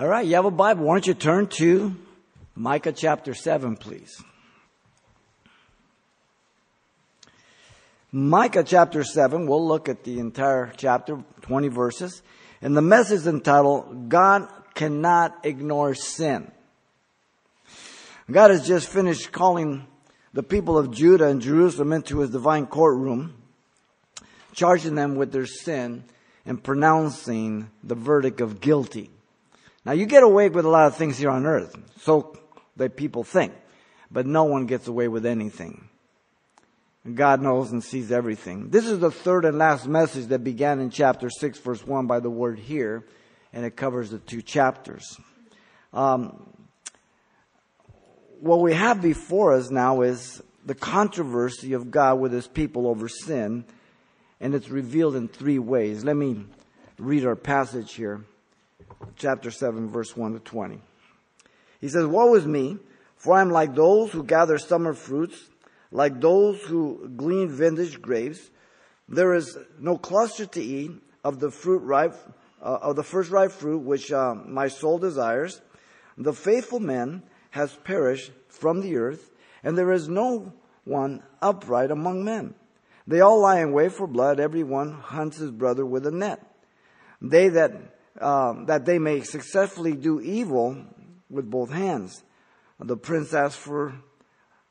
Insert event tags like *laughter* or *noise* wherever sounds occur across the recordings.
All right, you have a Bible. Why don't you turn to Micah chapter 7, please? Micah chapter 7, we'll look at the entire chapter, 20 verses. And the message entitled, God Cannot Ignore Sin. God has just finished calling the people of Judah and Jerusalem into his divine courtroom, charging them with their sin and pronouncing the verdict of guilty. Now you get away with a lot of things here on earth, so that people think, but no one gets away with anything. God knows and sees everything. This is the third and last message that began in chapter 6, verse 1 by the word here, and it covers the two chapters. Um, what we have before us now is the controversy of God with his people over sin, and it's revealed in three ways. Let me read our passage here, chapter 7, verse 1 to 20. He says, Woe is me, for I am like those who gather summer fruits like those who glean vintage grapes. There is no cluster to eat of the fruit ripe, uh, of the first ripe fruit which uh, my soul desires. The faithful man has perished from the earth, and there is no one upright among men. They all lie in wait for blood. Everyone hunts his brother with a net. They that uh, that they may successfully do evil with both hands. The prince asks for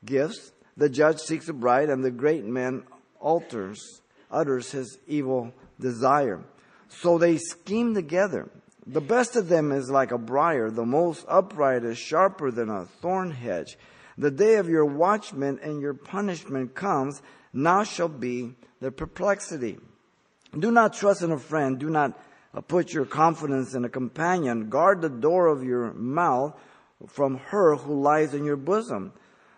gifts. The judge seeks a bride, and the great man alters, utters his evil desire. So they scheme together. The best of them is like a briar, the most upright is sharper than a thorn hedge. The day of your watchman and your punishment comes, now shall be the perplexity. Do not trust in a friend, do not Uh, put your confidence in a companion. Guard the door of your mouth from her who lies in your bosom.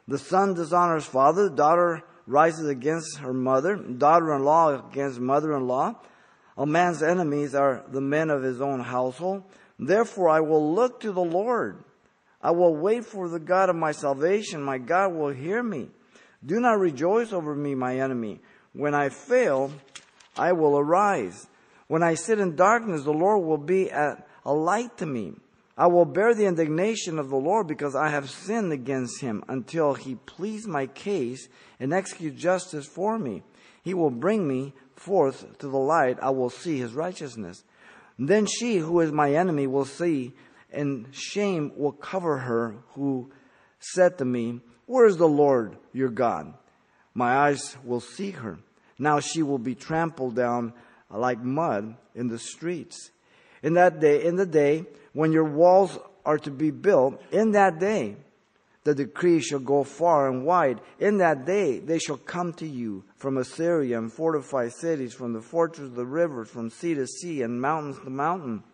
The son dishonors father, the daughter rises against her mother, daughter-in-law against mother-in-law. A man's enemies are the men of his own household. Therefore I will look to the Lord. I will wait for the God of my salvation. My God will hear me. Do not rejoice over me, my enemy. When I fail, I will arise. When I sit in darkness, the Lord will be a light to me. I will bear the indignation of the Lord because I have sinned against him until he please my case and execute justice for me. He will bring me forth to the light. I will see his righteousness. Then she who is my enemy will see and shame will cover her who said to me, where is the Lord your God? My eyes will see her. Now she will be trampled down like mud in the streets. In that day, in the day when your walls are to be built, in that day, the decree shall go far and wide. In that day, they shall come to you from Assyria and fortified cities, from the fortress of the rivers, from sea to sea and mountains to mountain.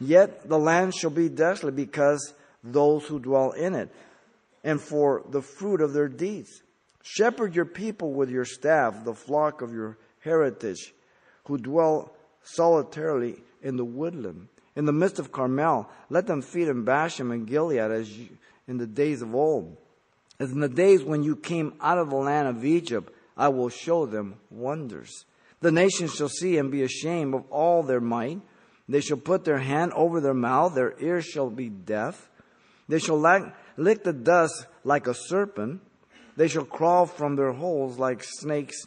Yet the land shall be desolate because those who dwell in it, and for the fruit of their deeds. Shepherd your people with your staff, the flock of your heritage, who dwell solitarily in the woodland in the midst of Carmel. Let them feed in Bashan and Gilead as in the days of old. As in the days when you came out of the land of Egypt, I will show them wonders. The nations shall see and be ashamed of all their might. They shall put their hand over their mouth, their ears shall be deaf. They shall lick the dust like a serpent. They shall crawl from their holes like snakes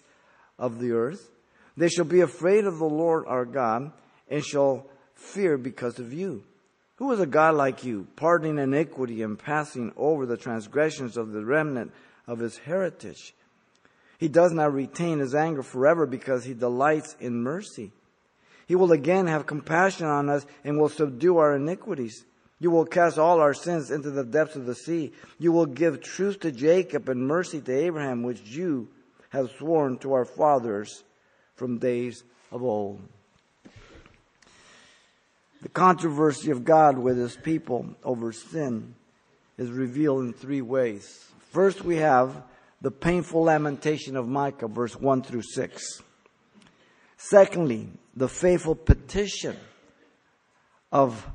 of the earth. They shall be afraid of the Lord our God and shall fear because of you. Who is a God like you, pardoning iniquity and passing over the transgressions of the remnant of his heritage? He does not retain his anger forever because he delights in mercy. He will again have compassion on us and will subdue our iniquities. You will cast all our sins into the depths of the sea. You will give truth to Jacob and mercy to Abraham, which you have sworn to our fathers from days of old. The controversy of God with his people over sin is revealed in three ways. First, we have the painful lamentation of Micah, verse 1 through 6. Secondly, the faithful petition of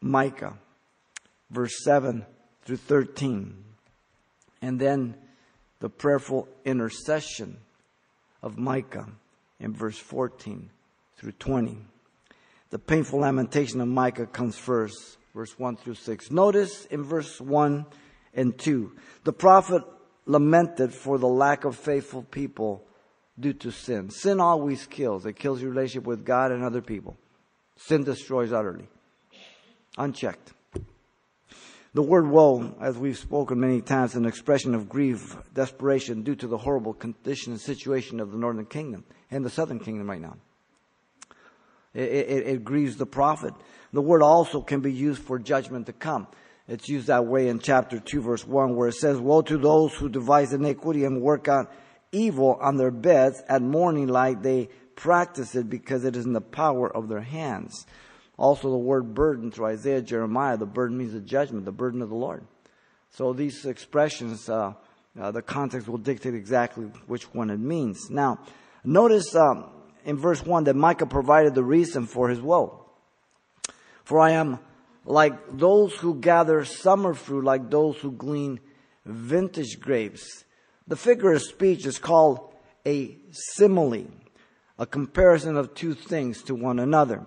Micah, verse 7 through 13. And then the prayerful intercession of Micah in verse 14 through 20. The painful lamentation of Micah comes first. verse 1 through 6. Notice in verse 1 and 2, the prophet lamented for the lack of faithful people due to sin. Sin always kills. It kills your relationship with God and other people. Sin destroys utterly. Unchecked. The word woe, as we've spoken many times, an expression of grief, desperation due to the horrible condition and situation of the northern kingdom and the southern kingdom right now. It, it, it grieves the prophet. The word also can be used for judgment to come. It's used that way in chapter 2 verse 1 where it says, Woe to those who devise iniquity and work out evil on their beds at morning light they practice it because it is in the power of their hands. Also, the word burden through Isaiah, Jeremiah, the burden means the judgment, the burden of the Lord. So these expressions, uh, uh, the context will dictate exactly which one it means. Now, notice um, in verse 1 that Micah provided the reason for his woe. For I am like those who gather summer fruit, like those who glean vintage grapes. The figure of speech is called a simile, a comparison of two things to one another.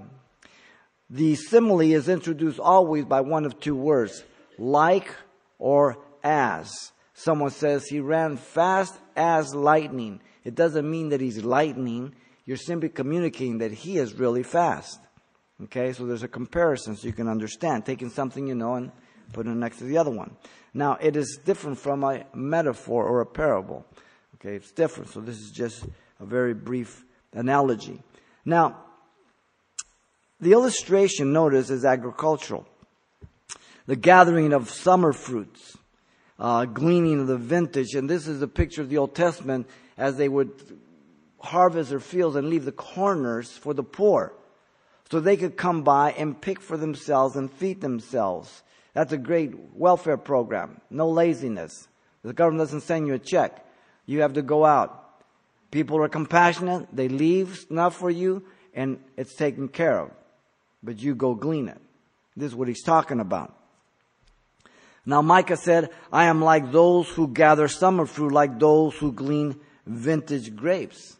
The simile is introduced always by one of two words, like or as. Someone says he ran fast as lightning. It doesn't mean that he's lightning. You're simply communicating that he is really fast. Okay, so there's a comparison so you can understand. Taking something you know and putting it next to the other one. Now, it is different from a metaphor or a parable. Okay, it's different. So this is just a very brief analogy. Now, the illustration, notice, is agricultural. The gathering of summer fruits, uh, gleaning of the vintage, and this is a picture of the Old Testament as they would harvest their fields and leave the corners for the poor. So they could come by and pick for themselves and feed themselves. That's a great welfare program. No laziness. The government doesn't send you a check. You have to go out. People are compassionate. They leave enough for you and it's taken care of. But you go glean it. This is what he's talking about. Now Micah said, I am like those who gather summer fruit, like those who glean vintage grapes.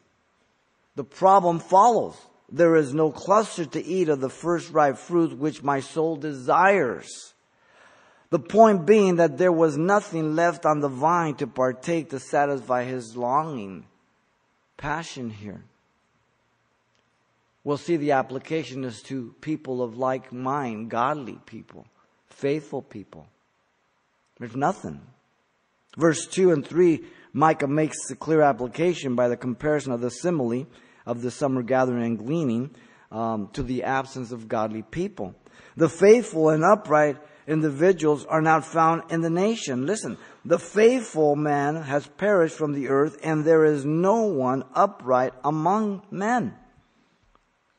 The problem follows. There is no cluster to eat of the first ripe fruit which my soul desires. The point being that there was nothing left on the vine to partake to satisfy his longing. Passion here. We'll see the application is to people of like mind, godly people, faithful people. There's nothing. Verse 2 and 3, Micah makes the clear application by the comparison of the simile of the summer gathering and gleaning um, to the absence of godly people. The faithful and upright individuals are not found in the nation. Listen, the faithful man has perished from the earth, and there is no one upright among men.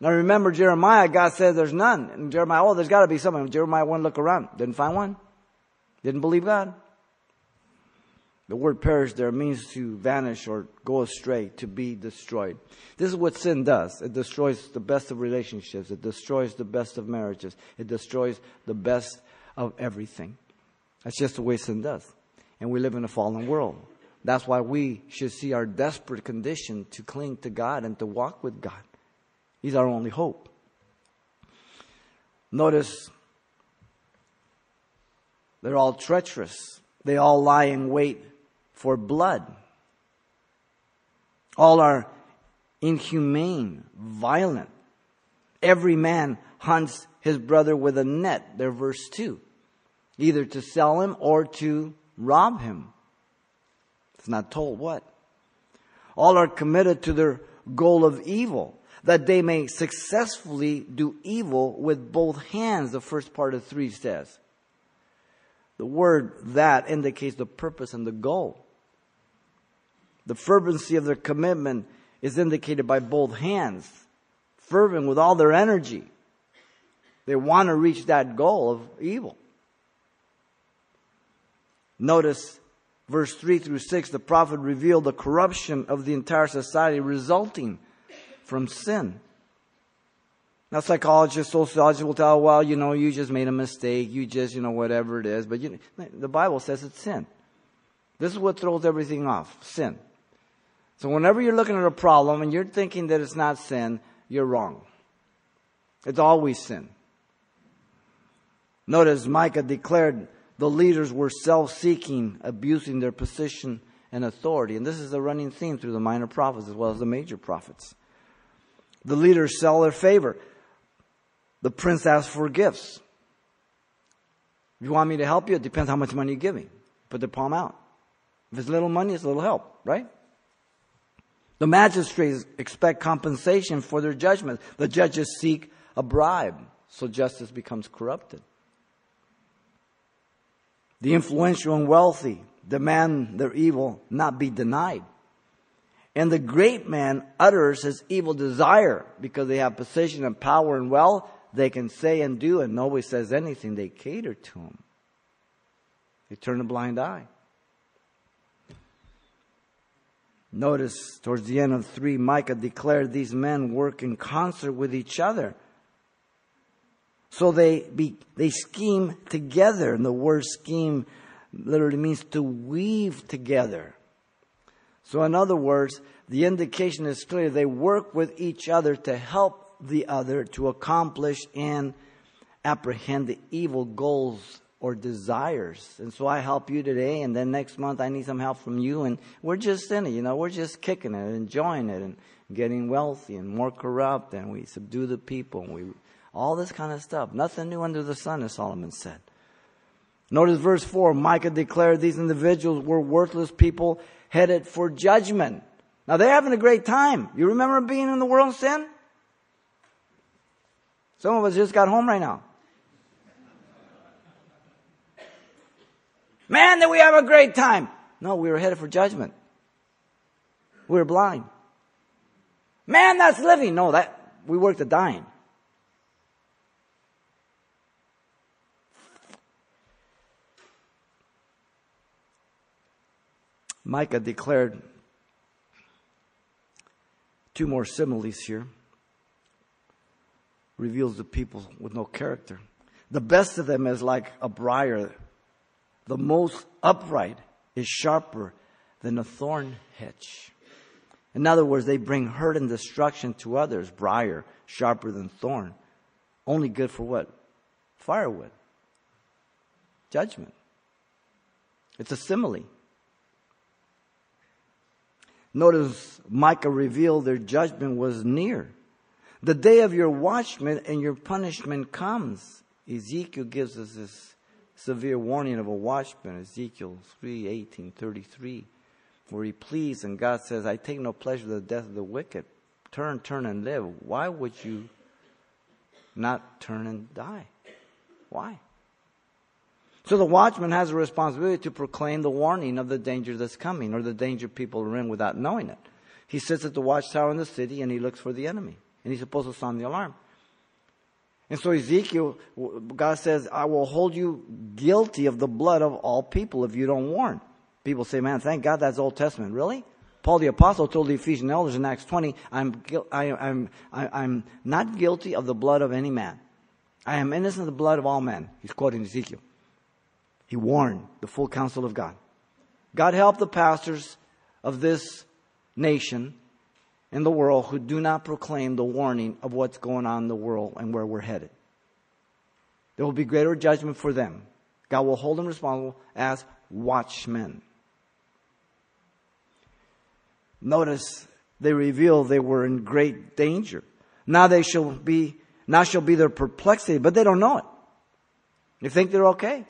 Now remember Jeremiah, God said there's none. And Jeremiah, oh, there's got to be someone. Jeremiah went look around, didn't find one. Didn't believe God. The word perish there means to vanish or go astray, to be destroyed. This is what sin does. It destroys the best of relationships. It destroys the best of marriages. It destroys the best of everything. That's just the way sin does. And we live in a fallen world. That's why we should see our desperate condition to cling to God and to walk with God. He's our only hope. Notice they're all treacherous. They all lie in wait for blood. All are inhumane, violent. Every man hunts his brother with a net. There, verse 2. Either to sell him or to rob him. It's not told what. All are committed to their goal of evil, that they may successfully do evil with both hands, the first part of 3 says. The word that indicates the purpose and the goal. The fervency of their commitment is indicated by both hands, fervent with all their energy. They want to reach that goal of evil. Notice verse 3 through 6, the prophet revealed the corruption of the entire society resulting from sin. Now, psychologists, sociologists will tell, well, you know, you just made a mistake. You just, you know, whatever it is. But you the Bible says it's sin. This is what throws everything off sin. So, whenever you're looking at a problem and you're thinking that it's not sin, you're wrong. It's always sin. Notice Micah declared the leaders were self seeking, abusing their position and authority. And this is a running theme through the minor prophets as well as the major prophets. The leaders sell their favor. The prince asks for gifts. If you want me to help you, it depends how much money you give me. Put the palm out. If it's little money, it's a little help, right? The magistrates expect compensation for their judgment. The judges seek a bribe, so justice becomes corrupted. The influential and wealthy demand their evil not be denied. And the great man utters his evil desire because they have position and power and wealth. They can say and do, and nobody says anything. They cater to him. They turn a blind eye. Notice towards the end of 3, Micah declared these men work in concert with each other. So they, be, they scheme together, and the word scheme literally means to weave together. So, in other words, the indication is clear. They work with each other to help the other to accomplish and apprehend the evil goals or desires. And so I help you today, and then next month I need some help from you, and we're just in it, you know, we're just kicking it, enjoying it, and getting wealthy and more corrupt, and we subdue the people, and we, all this kind of stuff. Nothing new under the sun, as Solomon said. Notice verse 4 Micah declared these individuals were worthless people headed for judgment. Now they're having a great time. You remember being in the world sin? Some of us just got home right now. Man, did we have a great time. No, we were headed for judgment. We were blind. Man, that's living. No, that, we worked at dying. Micah declared two more similes here, reveals the people with no character. The best of them is like a briar. The most upright is sharper than a thorn hedge. In other words, they bring hurt and destruction to others. Briar, sharper than thorn. Only good for what? Firewood. Judgment. It's a simile. Notice Micah revealed their judgment was near. The day of your watchman and your punishment comes. Ezekiel gives us this severe warning of a watchman, Ezekiel 3 18 33, where he pleads and God says, I take no pleasure in the death of the wicked. Turn, turn, and live. Why would you not turn and die? Why? So the watchman has a responsibility to proclaim the warning of the danger that's coming or the danger people are in without knowing it. He sits at the watchtower in the city and he looks for the enemy. And he's supposed to sound the alarm. And so Ezekiel, God says, I will hold you guilty of the blood of all people if you don't warn. People say, man, thank God that's Old Testament. Really? Paul the apostle told the Ephesian elders in Acts 20, I'm, I, I'm, I, I'm not guilty of the blood of any man. I am innocent of the blood of all men. He's quoting Ezekiel. He warned the full counsel of God. God help the pastors of this nation and the world who do not proclaim the warning of what's going on in the world and where we're headed. There will be greater judgment for them. God will hold them responsible as watchmen. Notice they reveal they were in great danger. Now they shall be, now shall be their perplexity, but they don't know it. They think they're okay.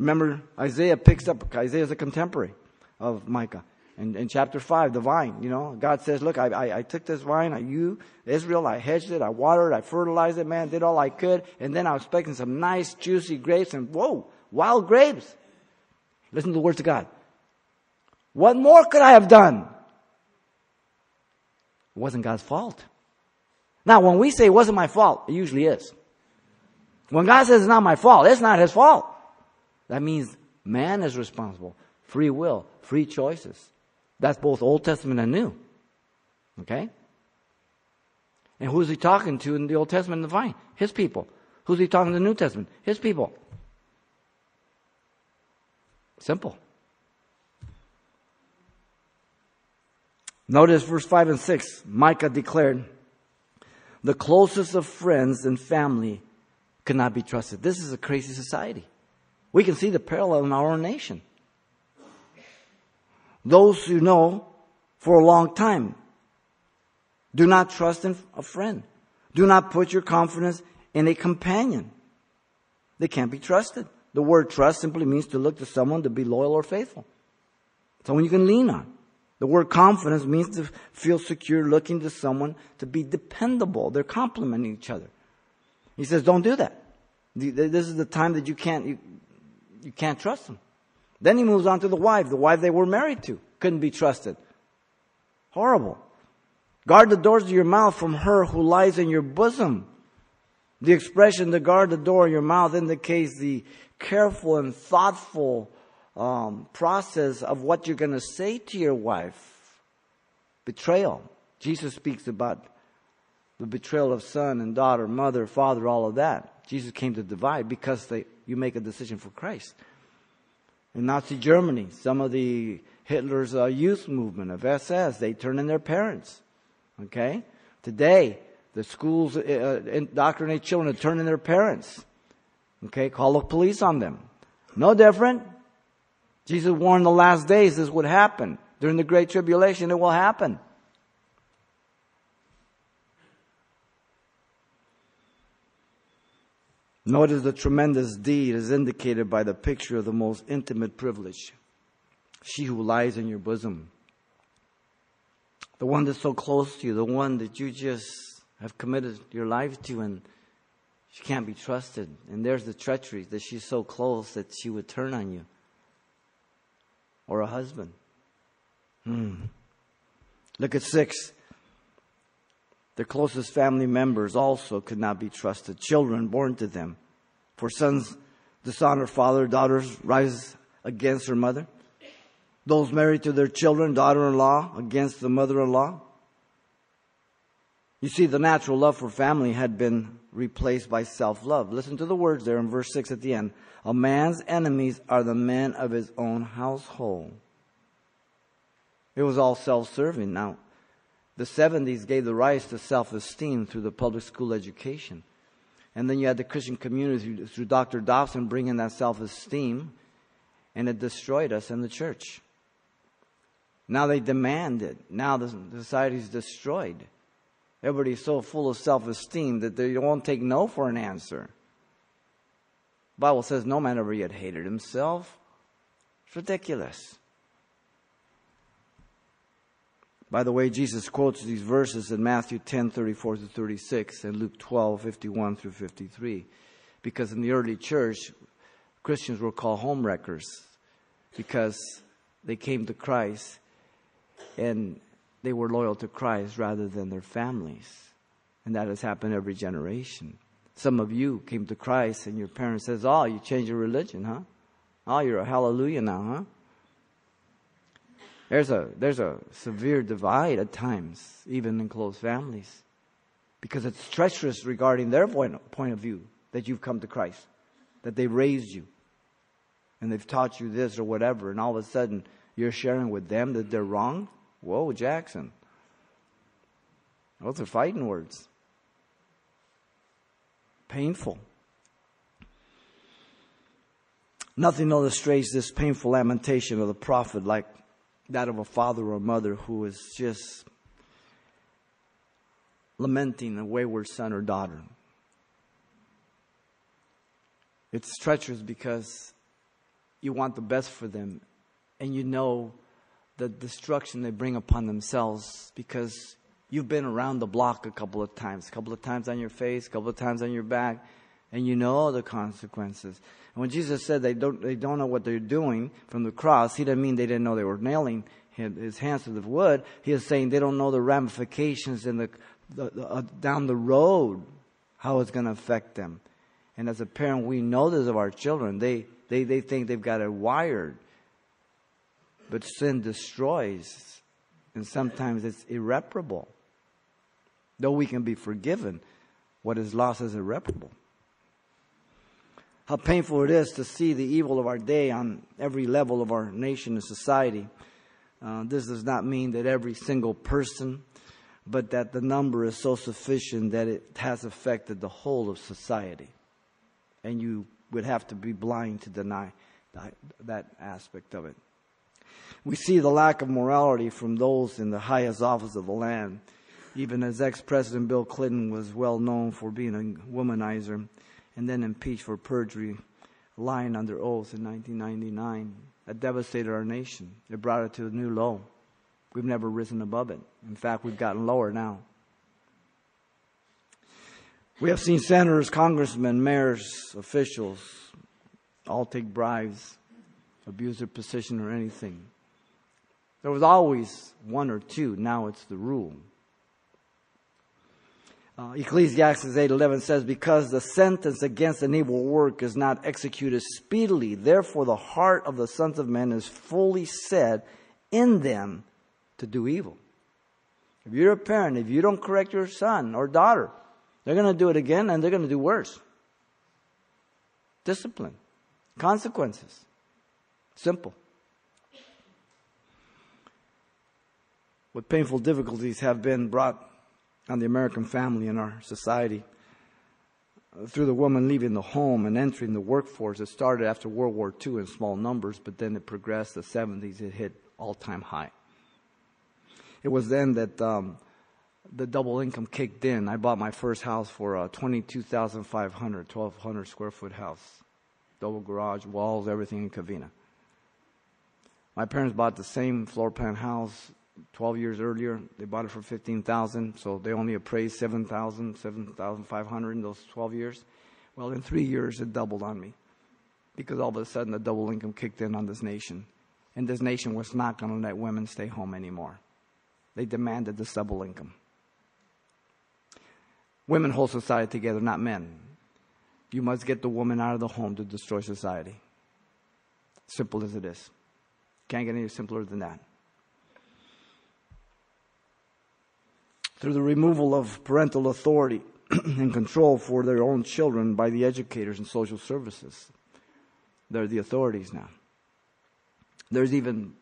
Remember, Isaiah picks up, Isaiah is a contemporary of Micah. And in chapter 5, the vine, you know, God says, look, I, I, I took this vine, I, you, Israel, I hedged it, I watered, I fertilized it, man, did all I could, and then I was expecting some nice, juicy grapes, and whoa, wild grapes. Listen to the words of God. What more could I have done? It wasn't God's fault. Now, when we say it wasn't my fault, it usually is. When God says it's not my fault, it's not his fault. That means man is responsible. Free will, free choices. That's both Old Testament and New. Okay? And who's he talking to in the Old Testament and the vine? His people. Who's he talking to in the New Testament? His people. Simple. Notice verse 5 and 6. Micah declared, The closest of friends and family cannot be trusted. This is a crazy society. We can see the parallel in our own nation. Those who know for a long time do not trust in a friend. Do not put your confidence in a companion. They can't be trusted. The word trust simply means to look to someone to be loyal or faithful. Someone you can lean on. The word confidence means to feel secure looking to someone to be dependable. They're complementing each other. He says, don't do that. This is the time that you can't, you, can't trust them. Then he moves on to the wife, the wife they were married to. Couldn't be trusted. Horrible. Guard the doors of your mouth from her who lies in your bosom. The expression to guard the door of your mouth indicates the careful and thoughtful um, process of what you're going to say to your wife. Betrayal. Jesus speaks about the betrayal of son and daughter, mother, father, all of that. Jesus came to divide because they, you make a decision for Christ. In Nazi Germany, some of the Hitler's uh, youth movement of SS, they turn in their parents. Okay? Today, the schools uh, uh indoctrinate children to turn in their parents. Okay? Call the police on them. No different. Jesus warned the last days this would happen. During the Great Tribulation, it will happen. Notice the tremendous deed is indicated by the picture of the most intimate privilege. She who lies in your bosom. The one that's so close to you, the one that you just have committed your life to and she can't be trusted. And there's the treachery that she's so close that she would turn on you. Or a husband. Hmm. Look at six. Their closest family members also could not be trusted. Children born to them. For sons dishonor father, daughters rise against her mother. Those married to their children, daughter in law, against the mother in law. You see, the natural love for family had been replaced by self love. Listen to the words there in verse 6 at the end. A man's enemies are the men of his own household. It was all self serving. Now, the 70s gave the rise to self esteem through the public school education. And then you had the Christian community through Dr. Dobson bringing that self esteem, and it destroyed us in the church. Now they demand it. Now the society is destroyed. Everybody's so full of self esteem that they won't take no for an answer. The Bible says no man ever yet hated himself. It's ridiculous. By the way, Jesus quotes these verses in Matthew 10, 34 to 36 and Luke 12, 51 through 53. Because in the early church, Christians were called home wreckers because they came to Christ and they were loyal to Christ rather than their families. And that has happened every generation. Some of you came to Christ and your parents says, "Oh, you changed your religion, huh? Oh, you're a hallelujah now, huh?" There's a, there's a severe divide at times, even in close families, because it's treacherous regarding their point, point of view that you've come to Christ, that they raised you, and they've taught you this or whatever, and all of a sudden you're sharing with them that they're wrong. Whoa, Jackson. Those are fighting words. Painful. Nothing illustrates this painful lamentation of the prophet like that of a father or mother who is just lamenting a wayward son or daughter. It's treacherous because you want the best for them and you know the destruction they bring upon themselves because you've been around the block a couple of times, a couple of times on your face, a couple of times on your back, and you know the consequences. When Jesus said they don't, they don't know what they're doing from the cross, he didn't mean they didn't know they were nailing his hands to the wood. He is saying they don't know the ramifications in the, the, the uh, down the road, how it's going to affect them. And as a parent, we know this of our children. They, they, they think they've got it wired. But sin destroys, and sometimes it's irreparable. Though we can be forgiven, what is lost is irreparable how painful it is to see the evil of our day on every level of our nation and society. Uh, this does not mean that every single person, but that the number is so sufficient that it has affected the whole of society. And you would have to be blind to deny that aspect of it. We see the lack of morality from those in the highest office of the land. Even as ex President Bill Clinton was well known for being a womanizer and then impeached for perjury, lying under oath in 1999. That devastated our nation. It brought it to a new low. We've never risen above it. In fact, we've gotten lower now. We have seen senators, congressmen, mayors, officials all take bribes, abuse their position or anything. There was always one or two. Now it's the rule. Uh, Ecclesiastes 8:11 says, "Because the sentence against an evil work is not executed speedily, therefore the heart of the sons of men is fully set in them to do evil." If you're a parent, if you don't correct your son or daughter, they're going to do it again and they're going to do worse. Discipline, consequences. Simple. What painful difficulties have been brought on the American family in our society through the woman leaving the home and entering the workforce. It started after World War II in small numbers, but then it progressed. The 70s, it hit all time high. It was then that um, the double income kicked in. I bought my first house for uh, 22,500, 1,200 square foot house. Double garage, walls, everything in Covina. My parents bought the same floor plan house 12 years earlier. They bought it for 15,000, so they only appraised 7,000, 7,500 in those 12 years. Well, in three years, it doubled on me because all of a sudden the double income kicked in on this nation. And this nation was not going to let women stay home anymore. They demanded this double income. Women hold society together, not men. You must get the woman out of the home to destroy society. Simple as it is. Can't get any simpler than that. Through the removal of parental authority *clears throat* and control for their own children by the educators and social services. They're the authorities now. There's even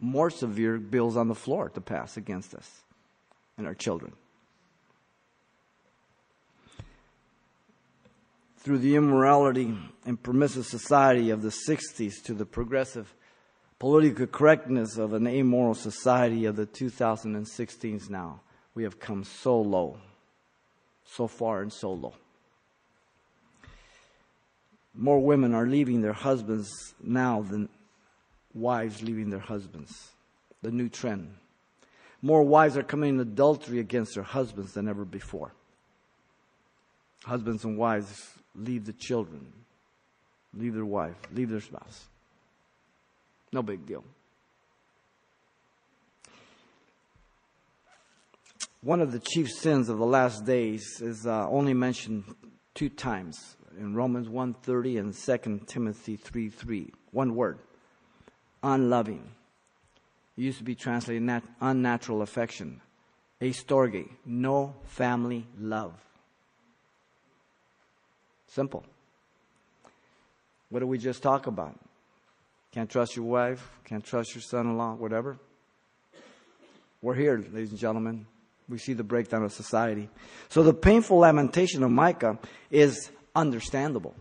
more severe bills on the floor to pass against us and our children. Through the immorality and permissive society of the 60s to the progressive political correctness of an amoral society of the 2016s now we have come so low, so far and so low. More women are leaving their husbands now than wives leaving their husbands. The new trend. More wives are committing adultery against their husbands than ever before. Husbands and wives leave the children, leave their wife, leave their spouse. No big deal. One of the chief sins of the last days is uh, only mentioned two times in Romans 1:30 and 2 Timothy 3:3. One word: unloving. It used to be translated nat- unnatural affection. Astorge, no family love. Simple. What did we just talk about? Can't trust your wife, can't trust your son in law, whatever. We're here, ladies and gentlemen. We see the breakdown of society. So the painful lamentation of Micah is understandable.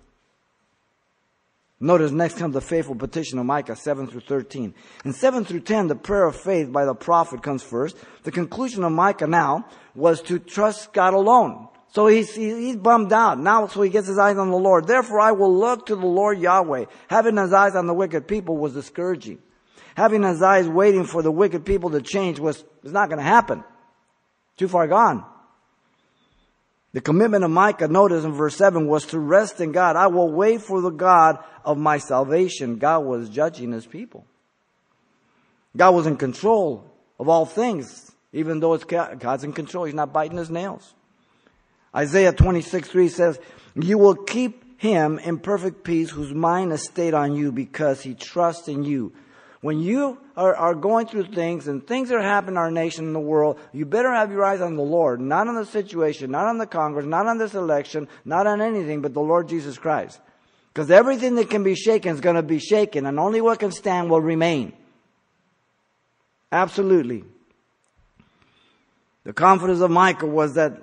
Notice next comes the faithful petition of Micah 7 through 13. In 7 through 10, the prayer of faith by the prophet comes first. The conclusion of Micah now was to trust God alone. So he's, he's bummed out. Now, so he gets his eyes on the Lord. Therefore, I will look to the Lord Yahweh. Having his eyes on the wicked people was discouraging. Having his eyes waiting for the wicked people to change was, was not going to happen. Too far gone. The commitment of Micah, notice in verse 7, was to rest in God. I will wait for the God of my salvation. God was judging his people. God was in control of all things, even though it's God's in control. He's not biting his nails. Isaiah 26, 3 says, You will keep him in perfect peace whose mind is stayed on you because he trusts in you. When you are, are going through things and things are happening in our nation and the world, you better have your eyes on the Lord, not on the situation, not on the Congress, not on this election, not on anything but the Lord Jesus Christ. Because everything that can be shaken is going to be shaken, and only what can stand will remain. Absolutely. The confidence of Micah was that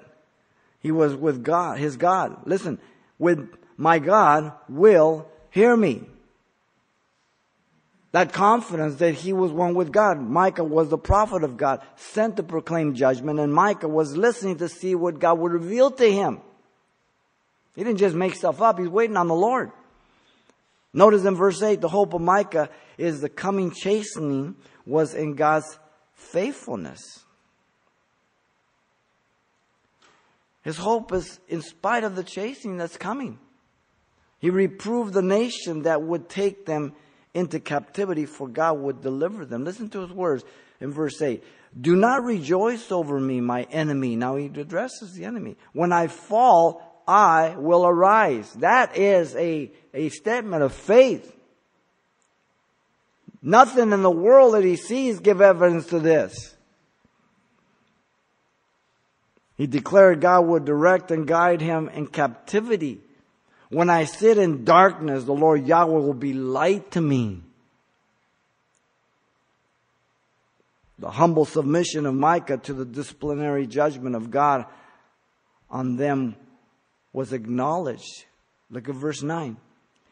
he was with God, his God. Listen, with my God will hear me. That confidence that he was one with God. Micah was the prophet of God, sent to proclaim judgment, and Micah was listening to see what God would reveal to him. He didn't just make stuff up, he's waiting on the Lord. Notice in verse 8, the hope of Micah is the coming chastening was in God's faithfulness. His hope is in spite of the chastening that's coming. He reproved the nation that would take them into captivity, for God would deliver them. Listen to his words in verse 8. Do not rejoice over me, my enemy. Now he addresses the enemy. When I fall, I will arise. That is a, a statement of faith. Nothing in the world that he sees give evidence to this. He declared God would direct and guide him in captivity. When I sit in darkness, the Lord Yahweh will be light to me. The humble submission of Micah to the disciplinary judgment of God on them was acknowledged. Look at verse 9.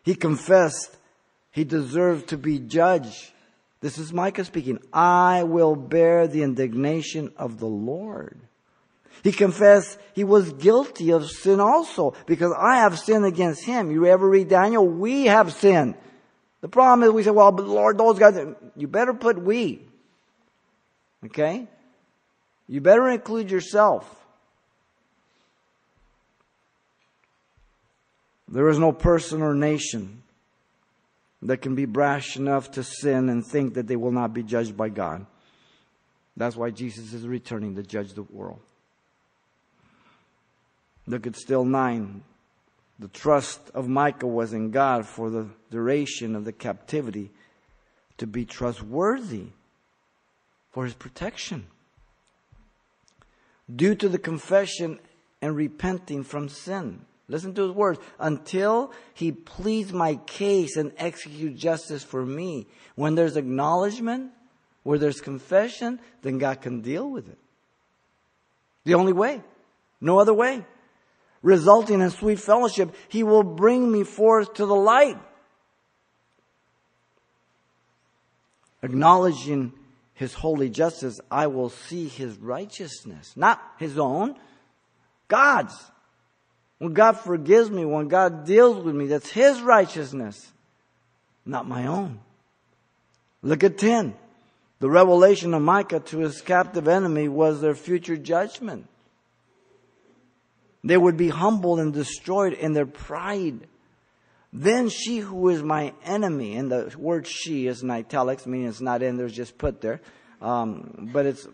He confessed he deserved to be judged. This is Micah speaking. I will bear the indignation of the Lord. He confessed he was guilty of sin also because I have sinned against him. You ever read Daniel? We have sinned. The problem is we say, well, but Lord, those guys, you better put we. Okay? You better include yourself. There is no person or nation that can be brash enough to sin and think that they will not be judged by God. That's why Jesus is returning to judge the world. Look at still 9. The trust of Micah was in God for the duration of the captivity to be trustworthy for his protection. Due to the confession and repenting from sin. Listen to his words. Until he pleads my case and execute justice for me. When there's acknowledgement, where there's confession, then God can deal with it. The only way. No other way resulting in sweet fellowship, he will bring me forth to the light. Acknowledging his holy justice, I will see his righteousness, not his own, God's. When God forgives me, when God deals with me, that's his righteousness, not my own. Look at 10. The revelation of Micah to his captive enemy was their future judgment. They would be humbled and destroyed in their pride. Then she who is my enemy, and the word she is in italics, meaning it's not in there, it's just put there. Um, but it's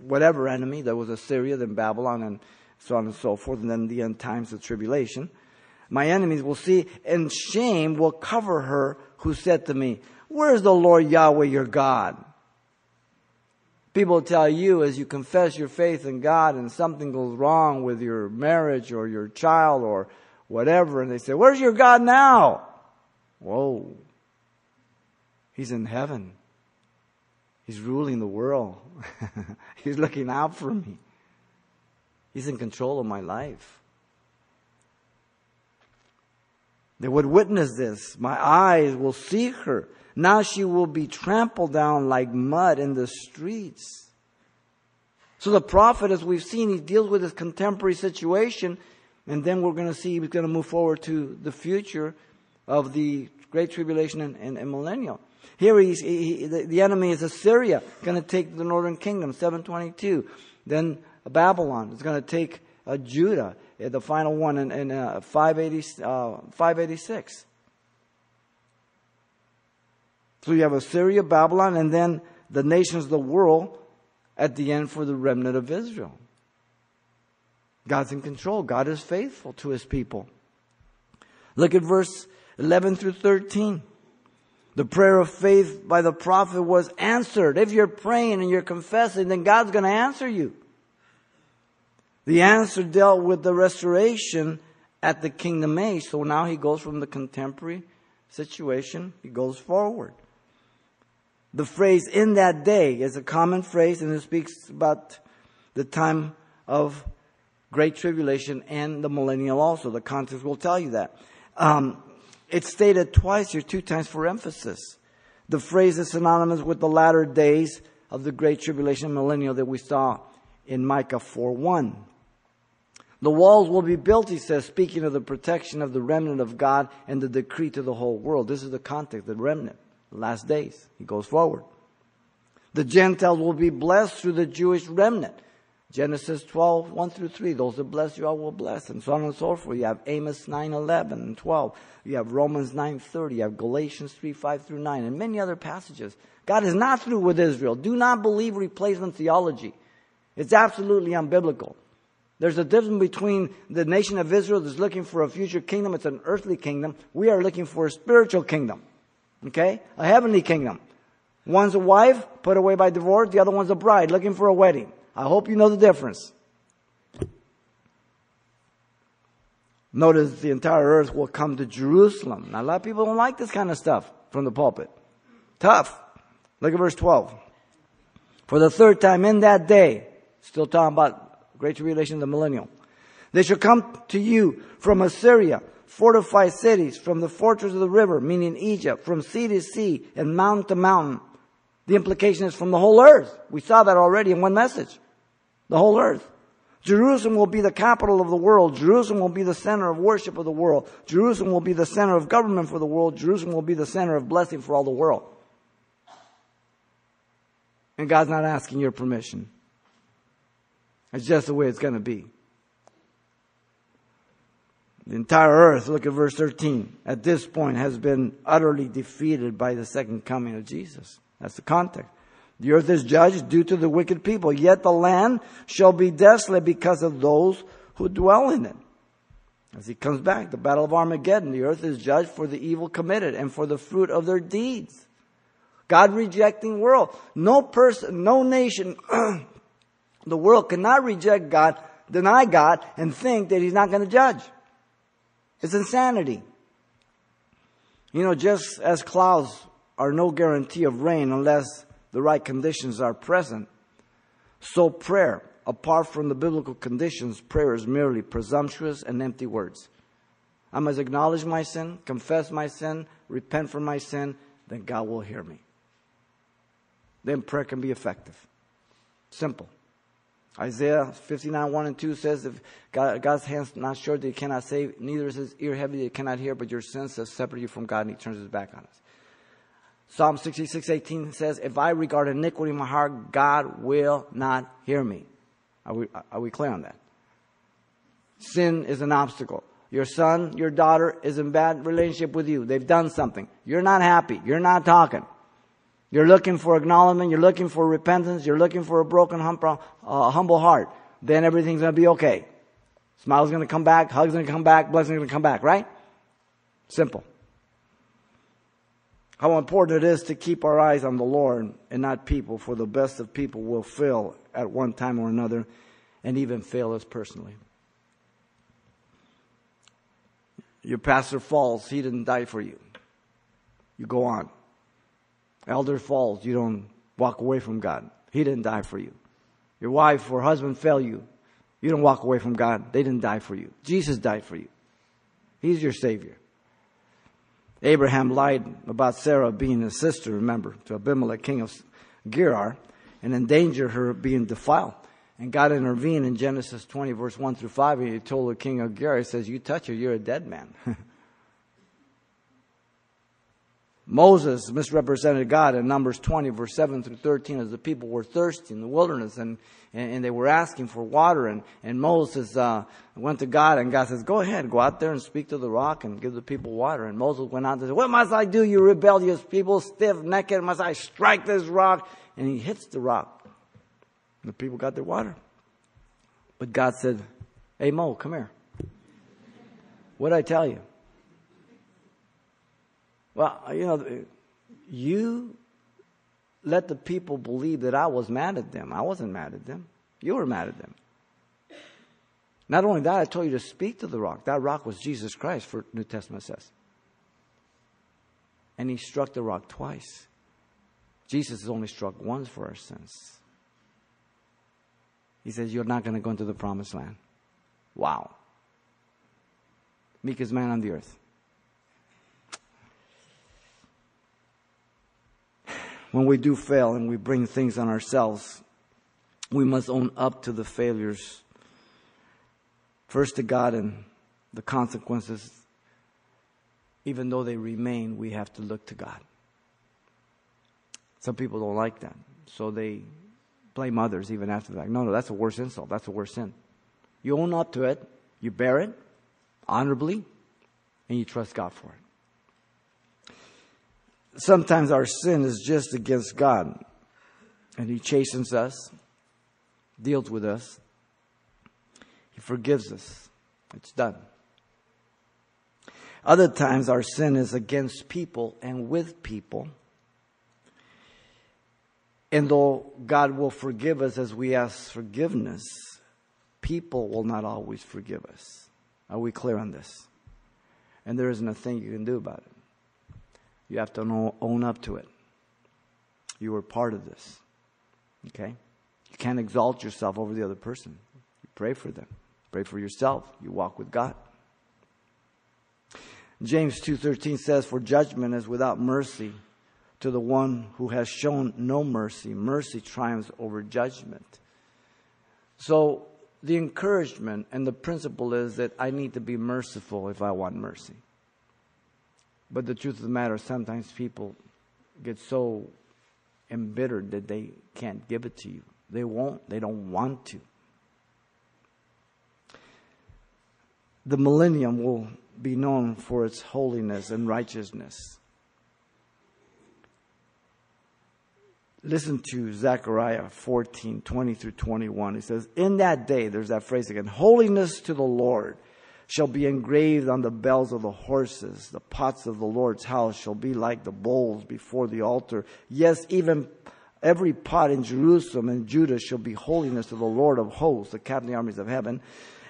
whatever enemy. There was Assyria, then Babylon, and so on and so forth, and then the end times of tribulation. My enemies will see, and shame will cover her who said to me, Where is the Lord Yahweh your God? People tell you as you confess your faith in God and something goes wrong with your marriage or your child or whatever, and they say, Where's your God now? Whoa. He's in heaven. He's ruling the world. *laughs* He's looking out for me. He's in control of my life. They would witness this. My eyes will see her. Now she will be trampled down like mud in the streets. So the prophet, as we've seen, he deals with his contemporary situation, and then we're going to see he's going to move forward to the future of the Great Tribulation and, and, and millennial. Here he's, he, the, the, enemy is Assyria, going to take the northern kingdom, 722. Then Babylon is going to take uh, Judah, the final one in, in uh, 580, uh, 586. So you have Assyria, Babylon, and then the nations of the world at the end for the remnant of Israel. God's in control. God is faithful to his people. Look at verse 11 through 13. The prayer of faith by the prophet was answered. If you're praying and you're confessing, then God's going to answer you. The answer dealt with the restoration at the kingdom age. So now he goes from the contemporary situation, he goes forward. The phrase in that day is a common phrase and it speaks about the time of Great tribulation and the millennial also. The context will tell you that. Um, it's stated twice here, two times for emphasis. The phrase is synonymous with the latter days of the great tribulation millennial that we saw in Micah 4 1. The walls will be built, he says, speaking of the protection of the remnant of God and the decree to the whole world. This is the context, the remnant, the last days. He goes forward. The Gentiles will be blessed through the Jewish remnant. Genesis 12, 1 through 3. Those that bless you, I will bless. And so on and so forth. You have Amos 9, 11 and 12. You have Romans 9, 30. You have Galatians 3, 5 through 9 and many other passages. God is not through with Israel. Do not believe replacement theology. It's absolutely unbiblical. There's a difference between the nation of Israel that's looking for a future kingdom. It's an earthly kingdom. We are looking for a spiritual kingdom. Okay? A heavenly kingdom. One's a wife, put away by divorce. The other one's a bride, looking for a wedding. I hope you know the difference. Notice the entire earth will come to Jerusalem. Now, a lot of people don't like this kind of stuff from the pulpit. Tough. Look at verse 12. For the third time in that day, still talking about Great Tribulation, of the millennial. They shall come to you from Assyria, fortified cities, from the fortress of the river, meaning Egypt, from sea to sea and mountain to mountain. The implication is from the whole earth. We saw that already in one message. The whole earth. Jerusalem will be the capital of the world. Jerusalem will be the center of worship of the world. Jerusalem will be the center of government for the world. Jerusalem will be the center of blessing for all the world. And God's not asking your permission. It's just the way it's going to be. The entire earth, look at verse 13, at this point has been utterly defeated by the second coming of Jesus. That's the context. The earth is judged due to the wicked people, yet the land shall be desolate because of those who dwell in it. As he comes back, the battle of Armageddon, the earth is judged for the evil committed and for the fruit of their deeds. God rejecting world. No person, no nation *clears throat* The world cannot reject God, deny God, and think that He's not going to judge. It's insanity. You know, just as clouds are no guarantee of rain unless the right conditions are present, so prayer, apart from the biblical conditions, prayer is merely presumptuous and empty words. I must acknowledge my sin, confess my sin, repent from my sin, then God will hear me. Then prayer can be effective. Simple. Isaiah 59, 1 and 2 says, if God, God's hand's not short that cannot save, neither is his ear heavy he cannot hear, but your sins have separated you from God and he turns his back on us. Psalm 66, 18 says, if I regard iniquity in my heart, God will not hear me. Are we, are we clear on that? Sin is an obstacle. Your son, your daughter is in bad relationship with you. They've done something. You're not happy. You're not talking. You're looking for acknowledgement. You're looking for repentance. You're looking for a broken, humble, uh, humble heart. Then everything's going to be okay. Smile's going to come back. Hug's going to come back. Blessing's going to come back, right? Simple. How important it is to keep our eyes on the Lord and not people, for the best of people will fail at one time or another and even fail us personally. Your pastor falls, he didn't die for you. You go on. Elder falls, you don't walk away from God. He didn't die for you. Your wife or husband fail you. You don't walk away from God. They didn't die for you. Jesus died for you. He's your Savior. Abraham lied about Sarah being his sister, remember, to Abimelech, king of Gerar, and endangered her being defiled. And God intervened in Genesis 20, verse 1 through 5, and he told the king of Gerar, he says, You touch her, you're a dead man. *laughs* Moses misrepresented God in Numbers 20, verse 7 through 13, as the people were thirsty in the wilderness and, and, and they were asking for water. And, and Moses uh, went to God, and God says, Go ahead, go out there and speak to the rock and give the people water. And Moses went out and said, What must I do, you rebellious people, stiff necked? Must I strike this rock? And he hits the rock. And the people got their water. But God said, Hey, Mo, come here. What did I tell you? Well, you know, you let the people believe that I was mad at them. I wasn't mad at them. You were mad at them. Not only that, I told you to speak to the rock. That rock was Jesus Christ, for New Testament says. And he struck the rock twice. Jesus only struck once for our sins. He says, You're not going to go into the promised land. Wow. Meekest man on the earth. When we do fail and we bring things on ourselves, we must own up to the failures. First to God and the consequences. Even though they remain, we have to look to God. Some people don't like that. So they blame others even after the fact. No, no, that's a worse insult. That's a worse sin. You own up to it, you bear it honorably, and you trust God for it. Sometimes our sin is just against God, and He chastens us, deals with us, He forgives us. It's done. Other times our sin is against people and with people. And though God will forgive us as we ask forgiveness, people will not always forgive us. Are we clear on this? And there isn't a thing you can do about it. You have to own up to it. You were part of this. Okay? You can't exalt yourself over the other person. You pray for them. Pray for yourself. You walk with God. James 2:13 says for judgment is without mercy to the one who has shown no mercy. Mercy triumphs over judgment. So the encouragement and the principle is that I need to be merciful if I want mercy. But the truth of the matter, sometimes people get so embittered that they can't give it to you. They won't, they don't want to. The millennium will be known for its holiness and righteousness. Listen to Zechariah 14, 20 through 21. He says, In that day, there's that phrase again, holiness to the Lord shall be engraved on the bells of the horses. The pots of the Lord's house shall be like the bowls before the altar. Yes, even every pot in Jerusalem and Judah shall be holiness to the Lord of hosts, the captain of the armies of heaven.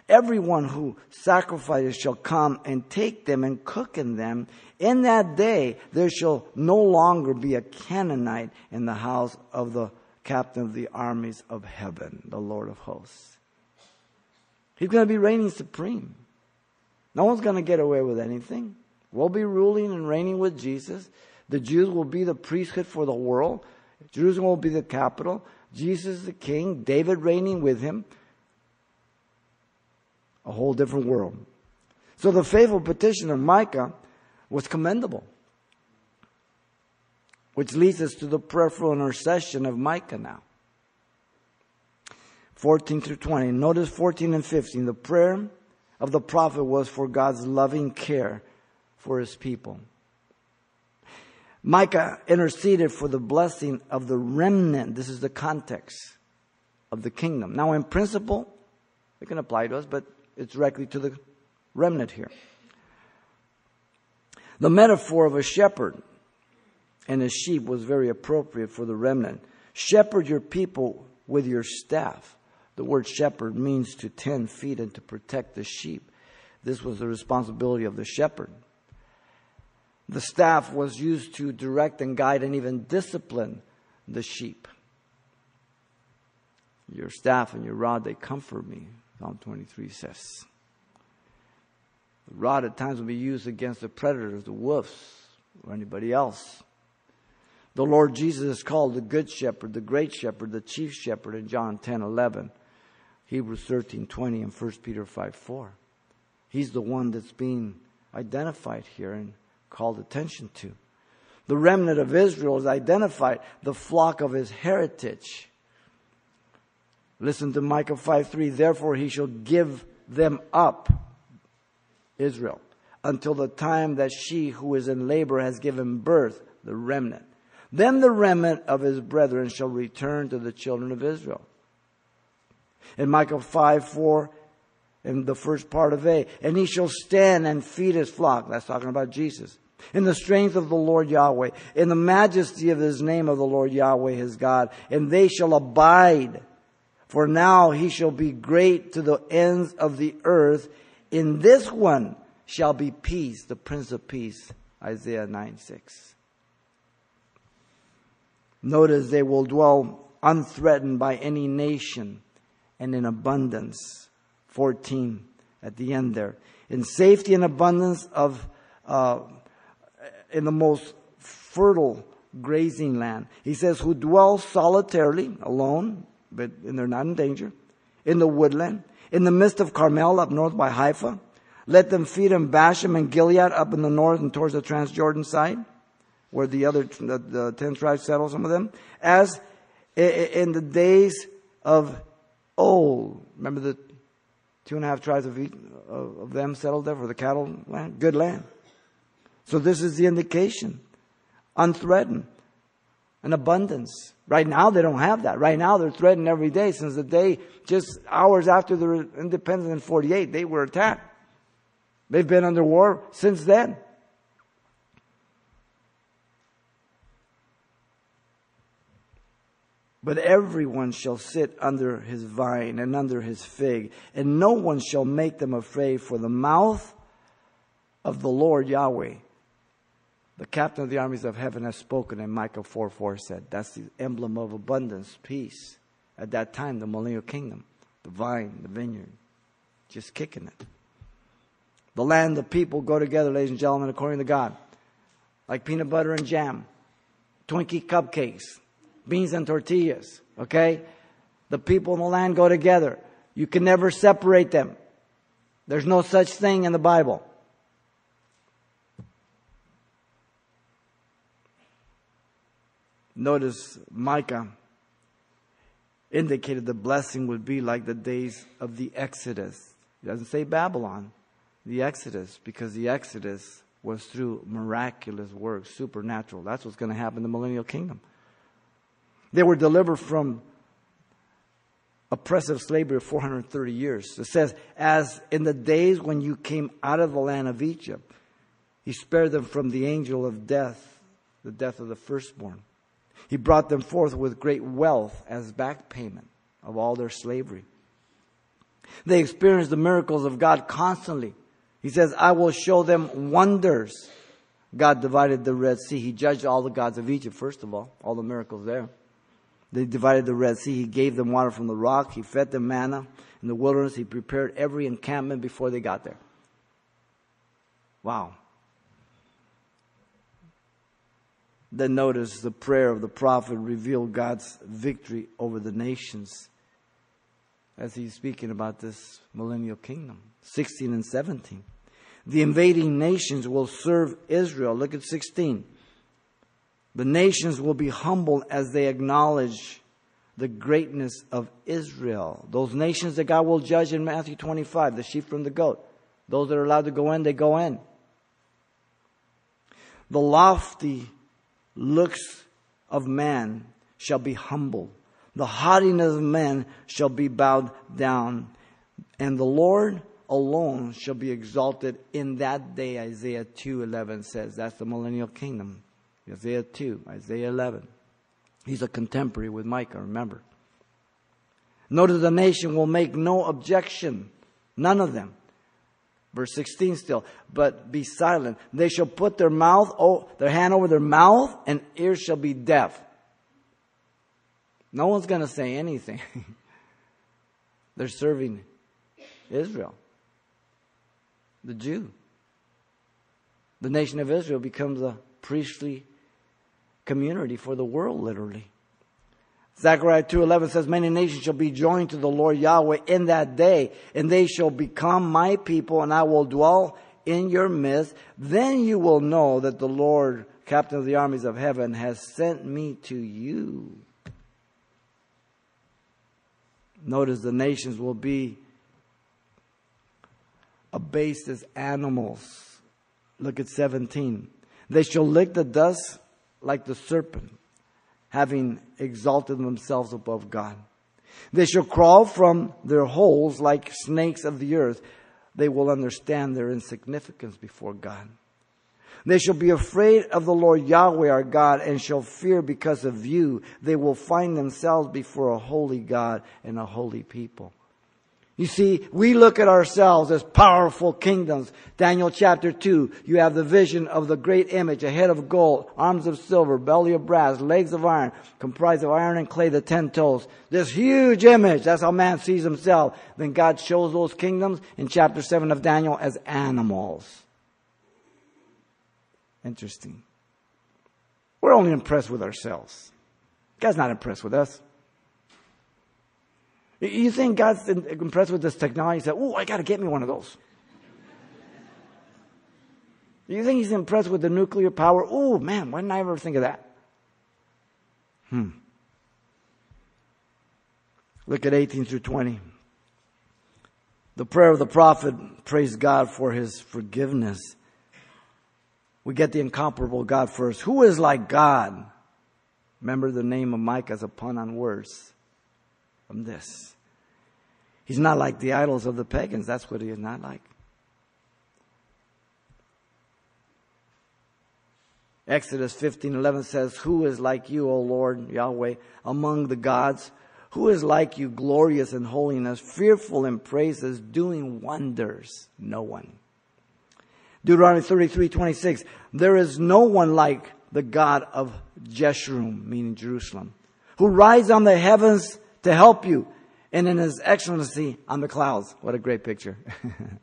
Everyone who sacrifices shall come and take them and cook in them. In that day there shall no longer be a Canaanite in the house of the captain of the armies of heaven, the Lord of hosts. He's going to be reigning supreme. No one's going to get away with anything. We'll be ruling and reigning with Jesus. The Jews will be the priesthood for the world. Jerusalem will be the capital. Jesus the king, David reigning with him a whole different world. So the faithful petition of Micah was commendable. Which leads us to the prayerful intercession of Micah now. 14 through 20. Notice 14 and 15. The prayer of the prophet was for God's loving care for his people. Micah interceded for the blessing of the remnant. This is the context of the kingdom. Now, in principle, it can apply to us, but it's directly to the remnant here. The metaphor of a shepherd and a sheep was very appropriate for the remnant. Shepherd your people with your staff. The word shepherd means to tend, feed, and to protect the sheep. This was the responsibility of the shepherd. The staff was used to direct and guide and even discipline the sheep. Your staff and your rod, they comfort me. Psalm 23 says. The rod at times will be used against the predators, the wolves, or anybody else. The Lord Jesus is called the Good Shepherd, the Great Shepherd, the Chief Shepherd in John 10 11, Hebrews 13 20, and 1 Peter 5 4. He's the one that's being identified here and called attention to. The remnant of Israel is identified, the flock of his heritage. Listen to Micah 5 3. Therefore, he shall give them up, Israel, until the time that she who is in labor has given birth, the remnant. Then the remnant of his brethren shall return to the children of Israel. In Micah 5 4, in the first part of A, and he shall stand and feed his flock. That's talking about Jesus. In the strength of the Lord Yahweh, in the majesty of his name of the Lord Yahweh his God, and they shall abide for now he shall be great to the ends of the earth. In this one shall be peace, the Prince of Peace. Isaiah 9 6. Notice they will dwell unthreatened by any nation and in abundance 14 at the end there. In safety and abundance of, uh, in the most fertile grazing land. He says, who dwell solitarily, alone, but and they're not in danger, in the woodland, in the midst of Carmel up north by Haifa. Let them feed in Bashan and Gilead up in the north and towards the Transjordan side, where the other, the, the ten tribes settle, some of them. As in the days of old. Remember the two and a half tribes of, of them settled there for the cattle land? Good land. So this is the indication. Unthreatened. An abundance. Right now they don't have that. Right now they're threatened every day since the day just hours after their independence in 48, they were attacked. They've been under war since then. But everyone shall sit under his vine and under his fig, and no one shall make them afraid, for the mouth of the Lord Yahweh, the captain of the armies of heaven, has spoken. And Micah 4 4 said, That's the emblem of abundance, peace. At that time, the millennial kingdom, the vine, the vineyard, just kicking it. The land, the people go together, ladies and gentlemen, according to God, like peanut butter and jam, Twinkie cupcakes, beans and tortillas. Okay? The people in the land go together. You can never separate them. There's no such thing in the Bible. Notice Micah indicated the blessing would be like the days of the Exodus. He doesn't say Babylon, the Exodus, because the Exodus was through miraculous works, supernatural. That's what's going to happen in the millennial kingdom. They were delivered from oppressive slavery of 430 years. It says, as in the days when you came out of the land of Egypt, he spared them from the angel of death, the death of the firstborn. He brought them forth with great wealth as back payment of all their slavery. They experienced the miracles of God constantly. He says, I will show them wonders. God divided the Red Sea. He judged all the gods of Egypt, first of all, all the miracles there. They divided the Red Sea. He gave them water from the rock. He fed them manna in the wilderness. He prepared every encampment before they got there. Wow. Then notice the prayer of the prophet revealed God's victory over the nations as he's speaking about this millennial kingdom. 16 and 17. The invading nations will serve Israel. Look at 16. The nations will be humble as they acknowledge the greatness of Israel. Those nations that God will judge in Matthew 25, the sheep from the goat. Those that are allowed to go in, they go in. The lofty looks of man shall be humbled. The haughtiness of men shall be bowed down. And the Lord alone shall be exalted in that day, Isaiah 2.11 says. That's the millennial kingdom. Isaiah 2, Isaiah 11. He's a contemporary with Micah, remember. Notice the nation will make no objection, none of them. Verse 16 still, but be silent. They shall put their mouth, oh, their hand over their mouth, and ears shall be deaf. No one's going to say anything. *laughs* They're serving Israel, the Jew. The nation of Israel becomes a priestly community for the world, literally. Zechariah 2.11 says, Many nations shall be joined to the Lord Yahweh in that day, and they shall become my people, and I will dwell in your midst. Then you will know that the Lord, captain of the armies of heaven, has sent me to you. Notice the nations will be abased as animals. Look at 17. They shall lick the dust like the serpent, having exalted themselves above God. They shall crawl from their holes like snakes of the earth. They will understand their insignificance before God. They shall be afraid of the Lord Yahweh our God and shall fear because of you. They will find themselves before a holy God and a holy people. You see, we look at ourselves as powerful kingdoms. Daniel chapter 2, you have the vision of the great image, a head of gold, arms of silver, belly of brass, legs of iron, comprised of iron and clay, the ten toes. This huge image, that's how man sees himself. Then God shows those kingdoms in chapter 7 of Daniel as animals. Interesting. We're only impressed with ourselves. God's not impressed with us. You think God's impressed with this technology? He said, Oh, I got to get me one of those. you think He's impressed with the nuclear power? Oh, man, why didn't I ever think of that? Hmm. Look at 18 through 20. The prayer of the prophet praise God for his forgiveness. We get the incomparable God first. Who is like God? Remember the name of Micah as a pun on words from this. He's not like the idols of the pagans. That's what he is not like. Exodus 15:11 says, "Who is like you, O Lord Yahweh, among the gods? Who is like you, glorious in holiness, fearful in praises, doing wonders? No one." Deuteronomy 33:26, "There is no one like the God of Jeshurun, meaning Jerusalem, who rides on the heavens to help you, and in his excellency on the clouds. What a great picture. *laughs*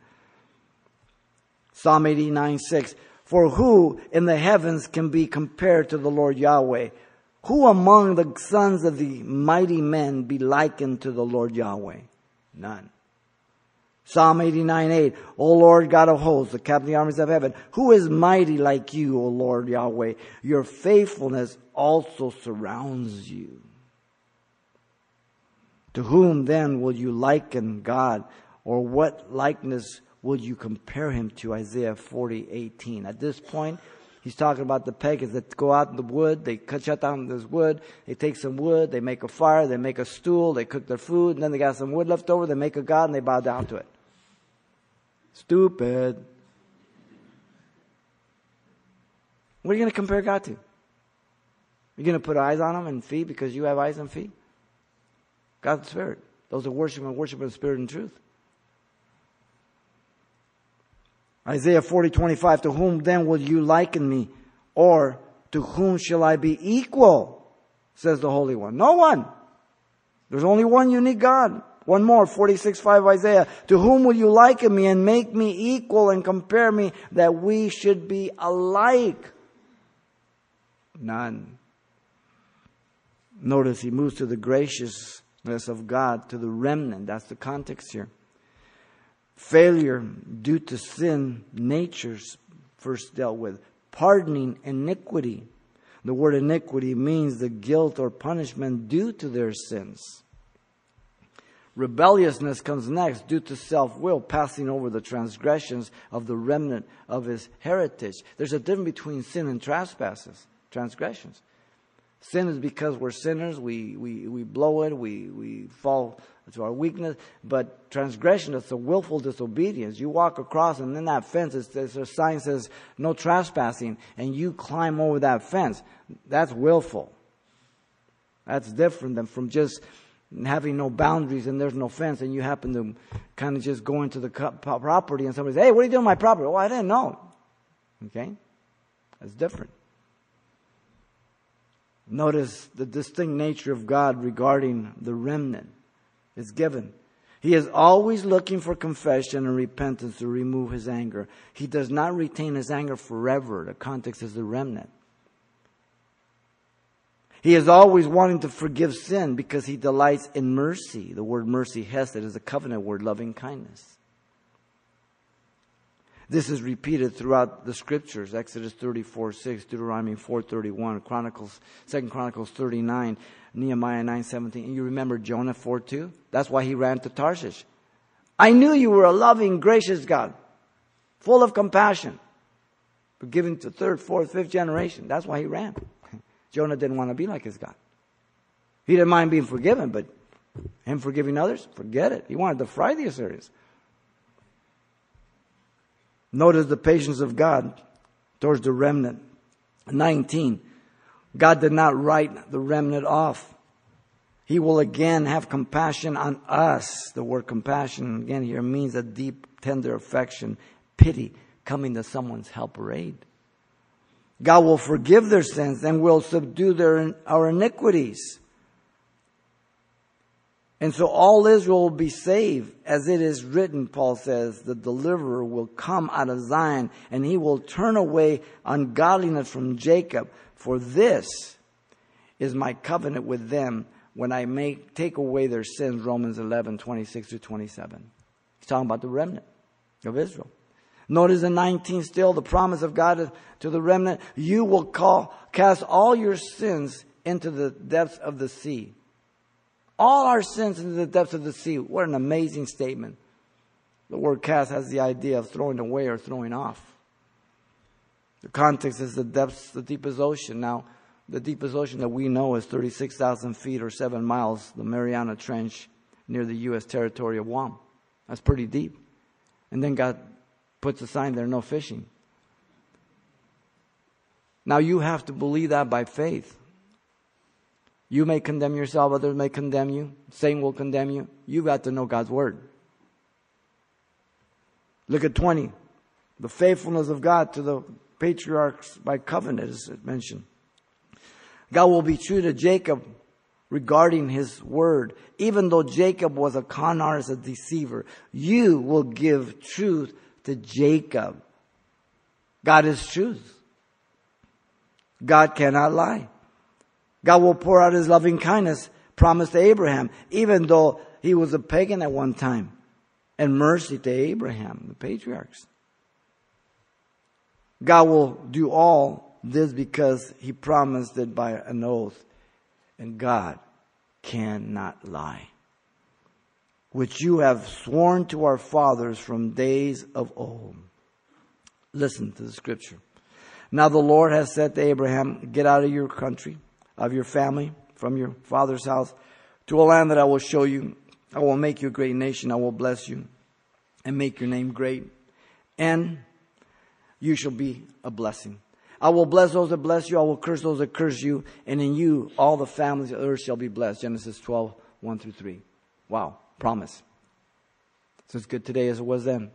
Psalm 89 6. For who in the heavens can be compared to the Lord Yahweh? Who among the sons of the mighty men be likened to the Lord Yahweh? None. Psalm 89 8. O Lord God of hosts, the captain of the armies of heaven, who is mighty like you, O Lord Yahweh? Your faithfulness also surrounds you. To whom then will you liken God? Or what likeness will you compare him to? Isaiah 40, 18. At this point, he's talking about the pagans that go out in the wood, they cut shut down this wood, they take some wood, they make a fire, they make a stool, they cook their food, and then they got some wood left over, they make a god and they bow down to it. Stupid. What are you going to compare God to? You're going to put eyes on him and feet because you have eyes and feet? God's Spirit. Those who worship Him worship in spirit and truth. Isaiah 40, 25, to whom then will you liken me? Or to whom shall I be equal? Says the Holy One. No one. There's only one unique God. One more, 46, 5 Isaiah. To whom will you liken me and make me equal and compare me that we should be alike? None. Notice he moves to the gracious of God to the remnant. That's the context here. Failure due to sin, nature's first dealt with. Pardoning iniquity. The word iniquity means the guilt or punishment due to their sins. Rebelliousness comes next due to self will, passing over the transgressions of the remnant of his heritage. There's a difference between sin and trespasses, transgressions. Sin is because we're sinners. We, we, we blow it. We, we fall to our weakness. But transgression is a willful disobedience. You walk across and then that fence, there's a sign says no trespassing and you climb over that fence. That's willful. That's different than from just having no boundaries and there's no fence and you happen to kind of just go into the property and somebody says, hey, what are you doing my property? Oh, I didn't know. Okay? That's different. Notice the distinct nature of God regarding the remnant is given. He is always looking for confession and repentance to remove his anger. He does not retain his anger forever. The context is the remnant. He is always wanting to forgive sin because he delights in mercy. The word mercy, hesed, is a covenant word, loving kindness. This is repeated throughout the scriptures. Exodus 34, 6, Deuteronomy 4, 31, Chronicles, 2 Chronicles 39, Nehemiah 9, 17. And you remember Jonah 4, 2? That's why he ran to Tarshish. I knew you were a loving, gracious God, full of compassion, forgiving to third, fourth, fifth generation. That's why he ran. *laughs* Jonah didn't want to be like his God. He didn't mind being forgiven, but him forgiving others, forget it. He wanted to fry the Assyrians. Notice the patience of God towards the remnant. 19. God did not write the remnant off. He will again have compassion on us. The word compassion again here means a deep, tender affection, pity coming to someone's help or aid. God will forgive their sins and will subdue their, our iniquities. And so all Israel will be saved. As it is written, Paul says, the deliverer will come out of Zion and he will turn away ungodliness from Jacob. For this is my covenant with them when I make, take away their sins. Romans 11, 26 to 27. He's talking about the remnant of Israel. Notice in 19 still the promise of God to the remnant, you will call, cast all your sins into the depths of the sea. All our sins into the depths of the sea. What an amazing statement. The word cast has the idea of throwing away or throwing off. The context is the depths, the deepest ocean. Now, the deepest ocean that we know is 36,000 feet or seven miles, the Mariana Trench near the U.S. territory of Guam. That's pretty deep. And then God puts a sign there, no fishing. Now you have to believe that by faith. You may condemn yourself, others may condemn you. Satan will condemn you. You've got to know God's word. Look at 20. The faithfulness of God to the patriarchs by covenant is it mentioned. God will be true to Jacob regarding his word. Even though Jacob was a con artist, a deceiver, you will give truth to Jacob. God is truth. God cannot lie. God will pour out his loving kindness promised to Abraham, even though he was a pagan at one time, and mercy to Abraham, the patriarchs. God will do all this because he promised it by an oath, and God cannot lie which you have sworn to our fathers from days of old. Listen to the scripture. Now the Lord has said to Abraham, get out of your country, of your family, from your father's house, to a land that I will show you. I will make you a great nation. I will bless you and make your name great. And you shall be a blessing. I will bless those that bless you. I will curse those that curse you. And in you, all the families of the earth shall be blessed. Genesis 12, 1 through 3. Wow. Promise. It's as good today as it was then.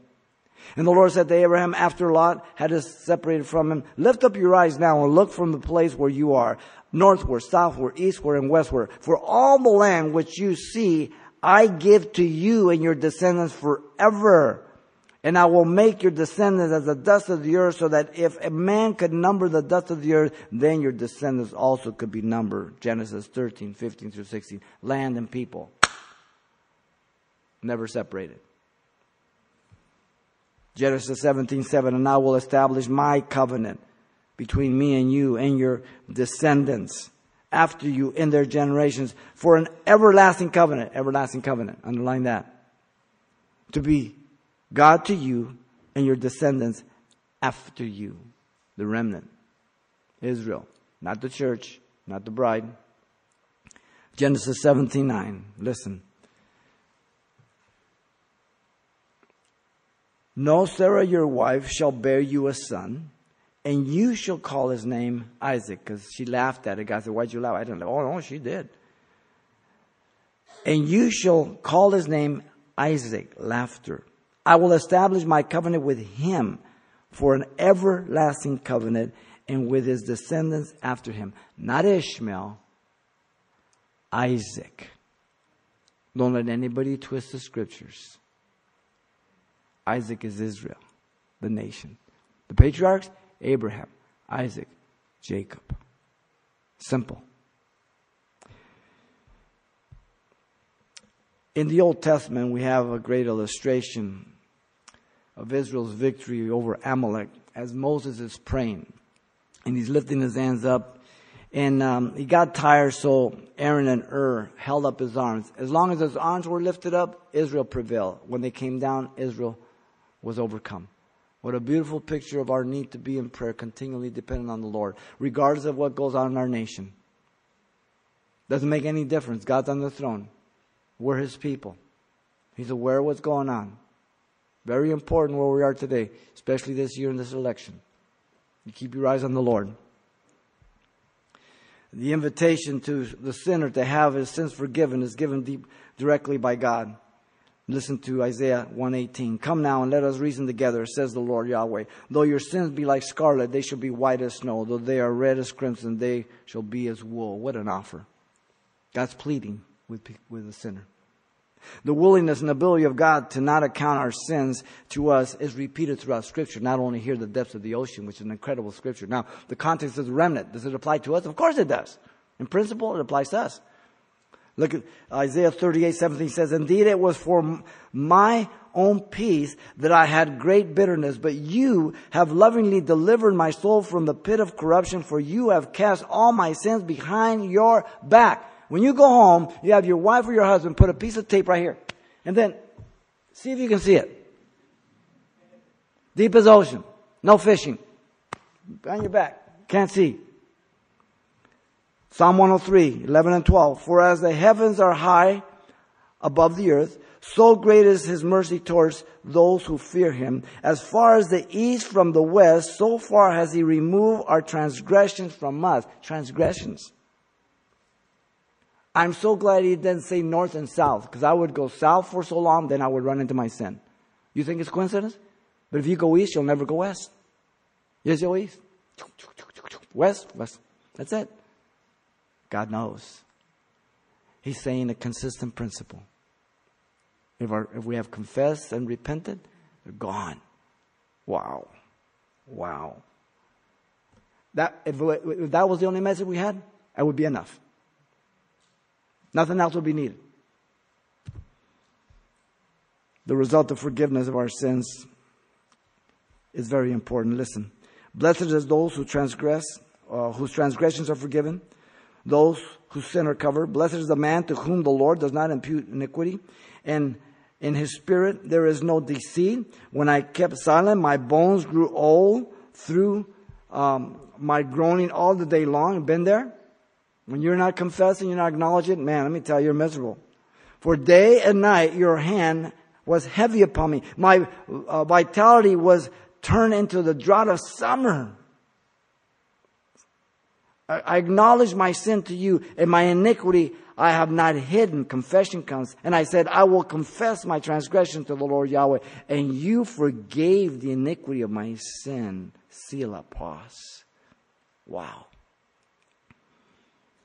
And the Lord said to Abraham, after Lot had separated from him, lift up your eyes now and look from the place where you are, northward, southward, eastward, and westward. For all the land which you see, I give to you and your descendants forever. And I will make your descendants as the dust of the earth so that if a man could number the dust of the earth, then your descendants also could be numbered. Genesis 13, 15 through 16. Land and people never separated. Genesis 17, 7, and I will establish my covenant between me and you and your descendants after you in their generations for an everlasting covenant. Everlasting covenant. Underline that. To be God to you and your descendants after you. The remnant. Israel. Not the church. Not the bride. Genesis 17, 9. Listen. No, Sarah, your wife, shall bear you a son, and you shall call his name Isaac. Because she laughed at it. God said, Why'd you laugh? I didn't laugh. Oh, no, she did. And you shall call his name Isaac, laughter. I will establish my covenant with him for an everlasting covenant and with his descendants after him. Not Ishmael, Isaac. Don't let anybody twist the scriptures. Isaac is Israel, the nation. The patriarchs, Abraham, Isaac, Jacob. Simple. In the Old Testament, we have a great illustration of Israel's victory over Amalek as Moses is praying. And he's lifting his hands up. And um, he got tired, so Aaron and Hur held up his arms. As long as his arms were lifted up, Israel prevailed. When they came down, Israel was overcome. What a beautiful picture of our need to be in prayer, continually dependent on the Lord, regardless of what goes on in our nation. Doesn't make any difference. God's on the throne. We're His people. He's aware of what's going on. Very important where we are today, especially this year in this election. You keep your eyes on the Lord. The invitation to the sinner to have his sins forgiven is given deep, directly by God. Listen to Isaiah 118. Come now and let us reason together, says the Lord Yahweh. Though your sins be like scarlet, they shall be white as snow. Though they are red as crimson, they shall be as wool. What an offer. God's pleading with, with the sinner. The willingness and ability of God to not account our sins to us is repeated throughout Scripture, not only here, the depths of the ocean, which is an incredible Scripture. Now, the context is the remnant. Does it apply to us? Of course it does. In principle, it applies to us. Look at Isaiah 38, 17 says, Indeed, it was for my own peace that I had great bitterness, but you have lovingly delivered my soul from the pit of corruption, for you have cast all my sins behind your back. When you go home, you have your wife or your husband put a piece of tape right here, and then see if you can see it. Deep as ocean. No fishing. On your back. Can't see. Psalm 103, 11 and 12. For as the heavens are high above the earth, so great is his mercy towards those who fear him. As far as the east from the west, so far has he removed our transgressions from us. Transgressions. I'm so glad he didn't say north and south, because I would go south for so long, then I would run into my sin. You think it's coincidence? But if you go east, you'll never go west. Yes, you go east. West, west. That's it. God knows. He's saying a consistent principle. If, our, if we have confessed and repented, they're gone. Wow. Wow. That, if, if that was the only message we had, that would be enough. Nothing else would be needed. The result of forgiveness of our sins is very important. Listen. Blessed is those who transgress, uh, whose transgressions are forgiven those whose sin are covered. Blessed is the man to whom the Lord does not impute iniquity, and in his spirit there is no deceit. When I kept silent, my bones grew old through um, my groaning all the day long. Been there? When you're not confessing, you're not acknowledging, man, let me tell you, you're miserable. For day and night your hand was heavy upon me. My uh, vitality was turned into the drought of summer. I acknowledge my sin to you and my iniquity I have not hidden. Confession comes. And I said, I will confess my transgression to the Lord Yahweh. And you forgave the iniquity of my sin. Selah pause. Wow.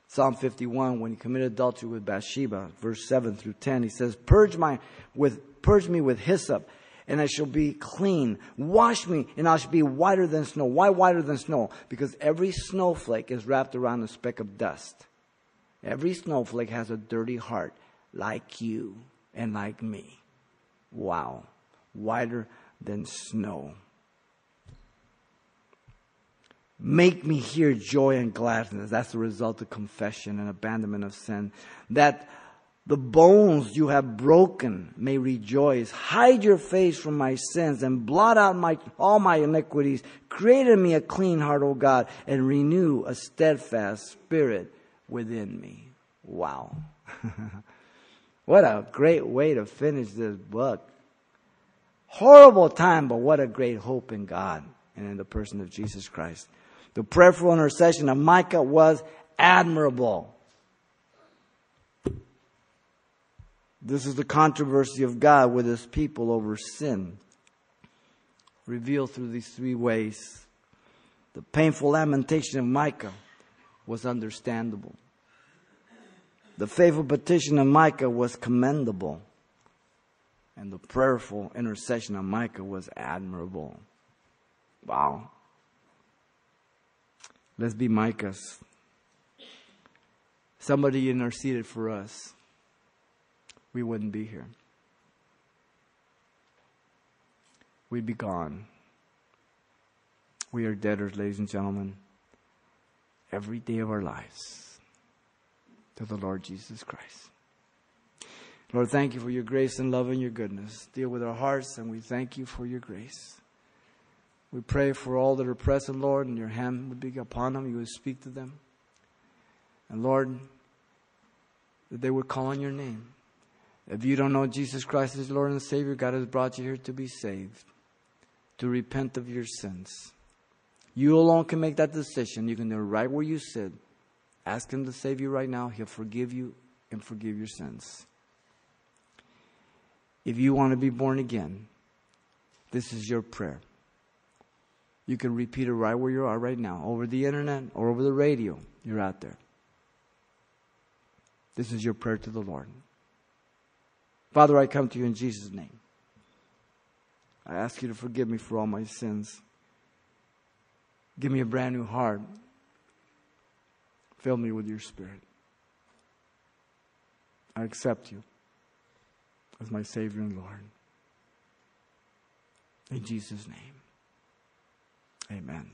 Psalm 51, when he committed adultery with Bathsheba, verse 7 through 10, he says, Purge my with purge me with hyssop and I shall be clean. Wash me, and I shall be whiter than snow. Why whiter than snow? Because every snowflake is wrapped around a speck of dust. Every snowflake has a dirty heart, like you and like me. Wow. Whiter than snow. Make me hear joy and gladness. That's the result of confession and abandonment of sin. That the bones you have broken may rejoice. Hide your face from my sins and blot out my, all my iniquities. Create in me a clean heart, O God, and renew a steadfast spirit within me. Wow. *laughs* what a great way to finish this book. Horrible time, but what a great hope in God and in the person of Jesus Christ. The prayerful intercession of Micah was admirable. This is the controversy of God with his people over sin, revealed through these three ways. The painful lamentation of Micah was understandable. The faithful petition of Micah was commendable. And the prayerful intercession of Micah was admirable. Wow. Let's be Micah's. Somebody interceded for us we wouldn't be here. We'd be gone. We are debtors, ladies and gentlemen, every day of our lives to the Lord Jesus Christ. Lord, thank you for your grace and love and your goodness. Deal with our hearts, and we thank you for your grace. We pray for all that are present, Lord, and your hand would be upon them. You would speak to them. And Lord, that they would call on your name. If you don't know Jesus Christ as Lord and Savior, God has brought you here to be saved, to repent of your sins. You alone can make that decision. You can do it right where you sit Ask Him to save you right now. He'll forgive you and forgive your sins. If you want to be born again, this is your prayer. You can repeat it right where you are right now, over the internet or over the radio. You're out there. This is your prayer to the Lord. Father, I come to you in Jesus' name. I ask you to forgive me for all my sins. Give me a brand new heart. Fill me with your spirit. I accept you as my Savior and Lord. In Jesus' name, amen.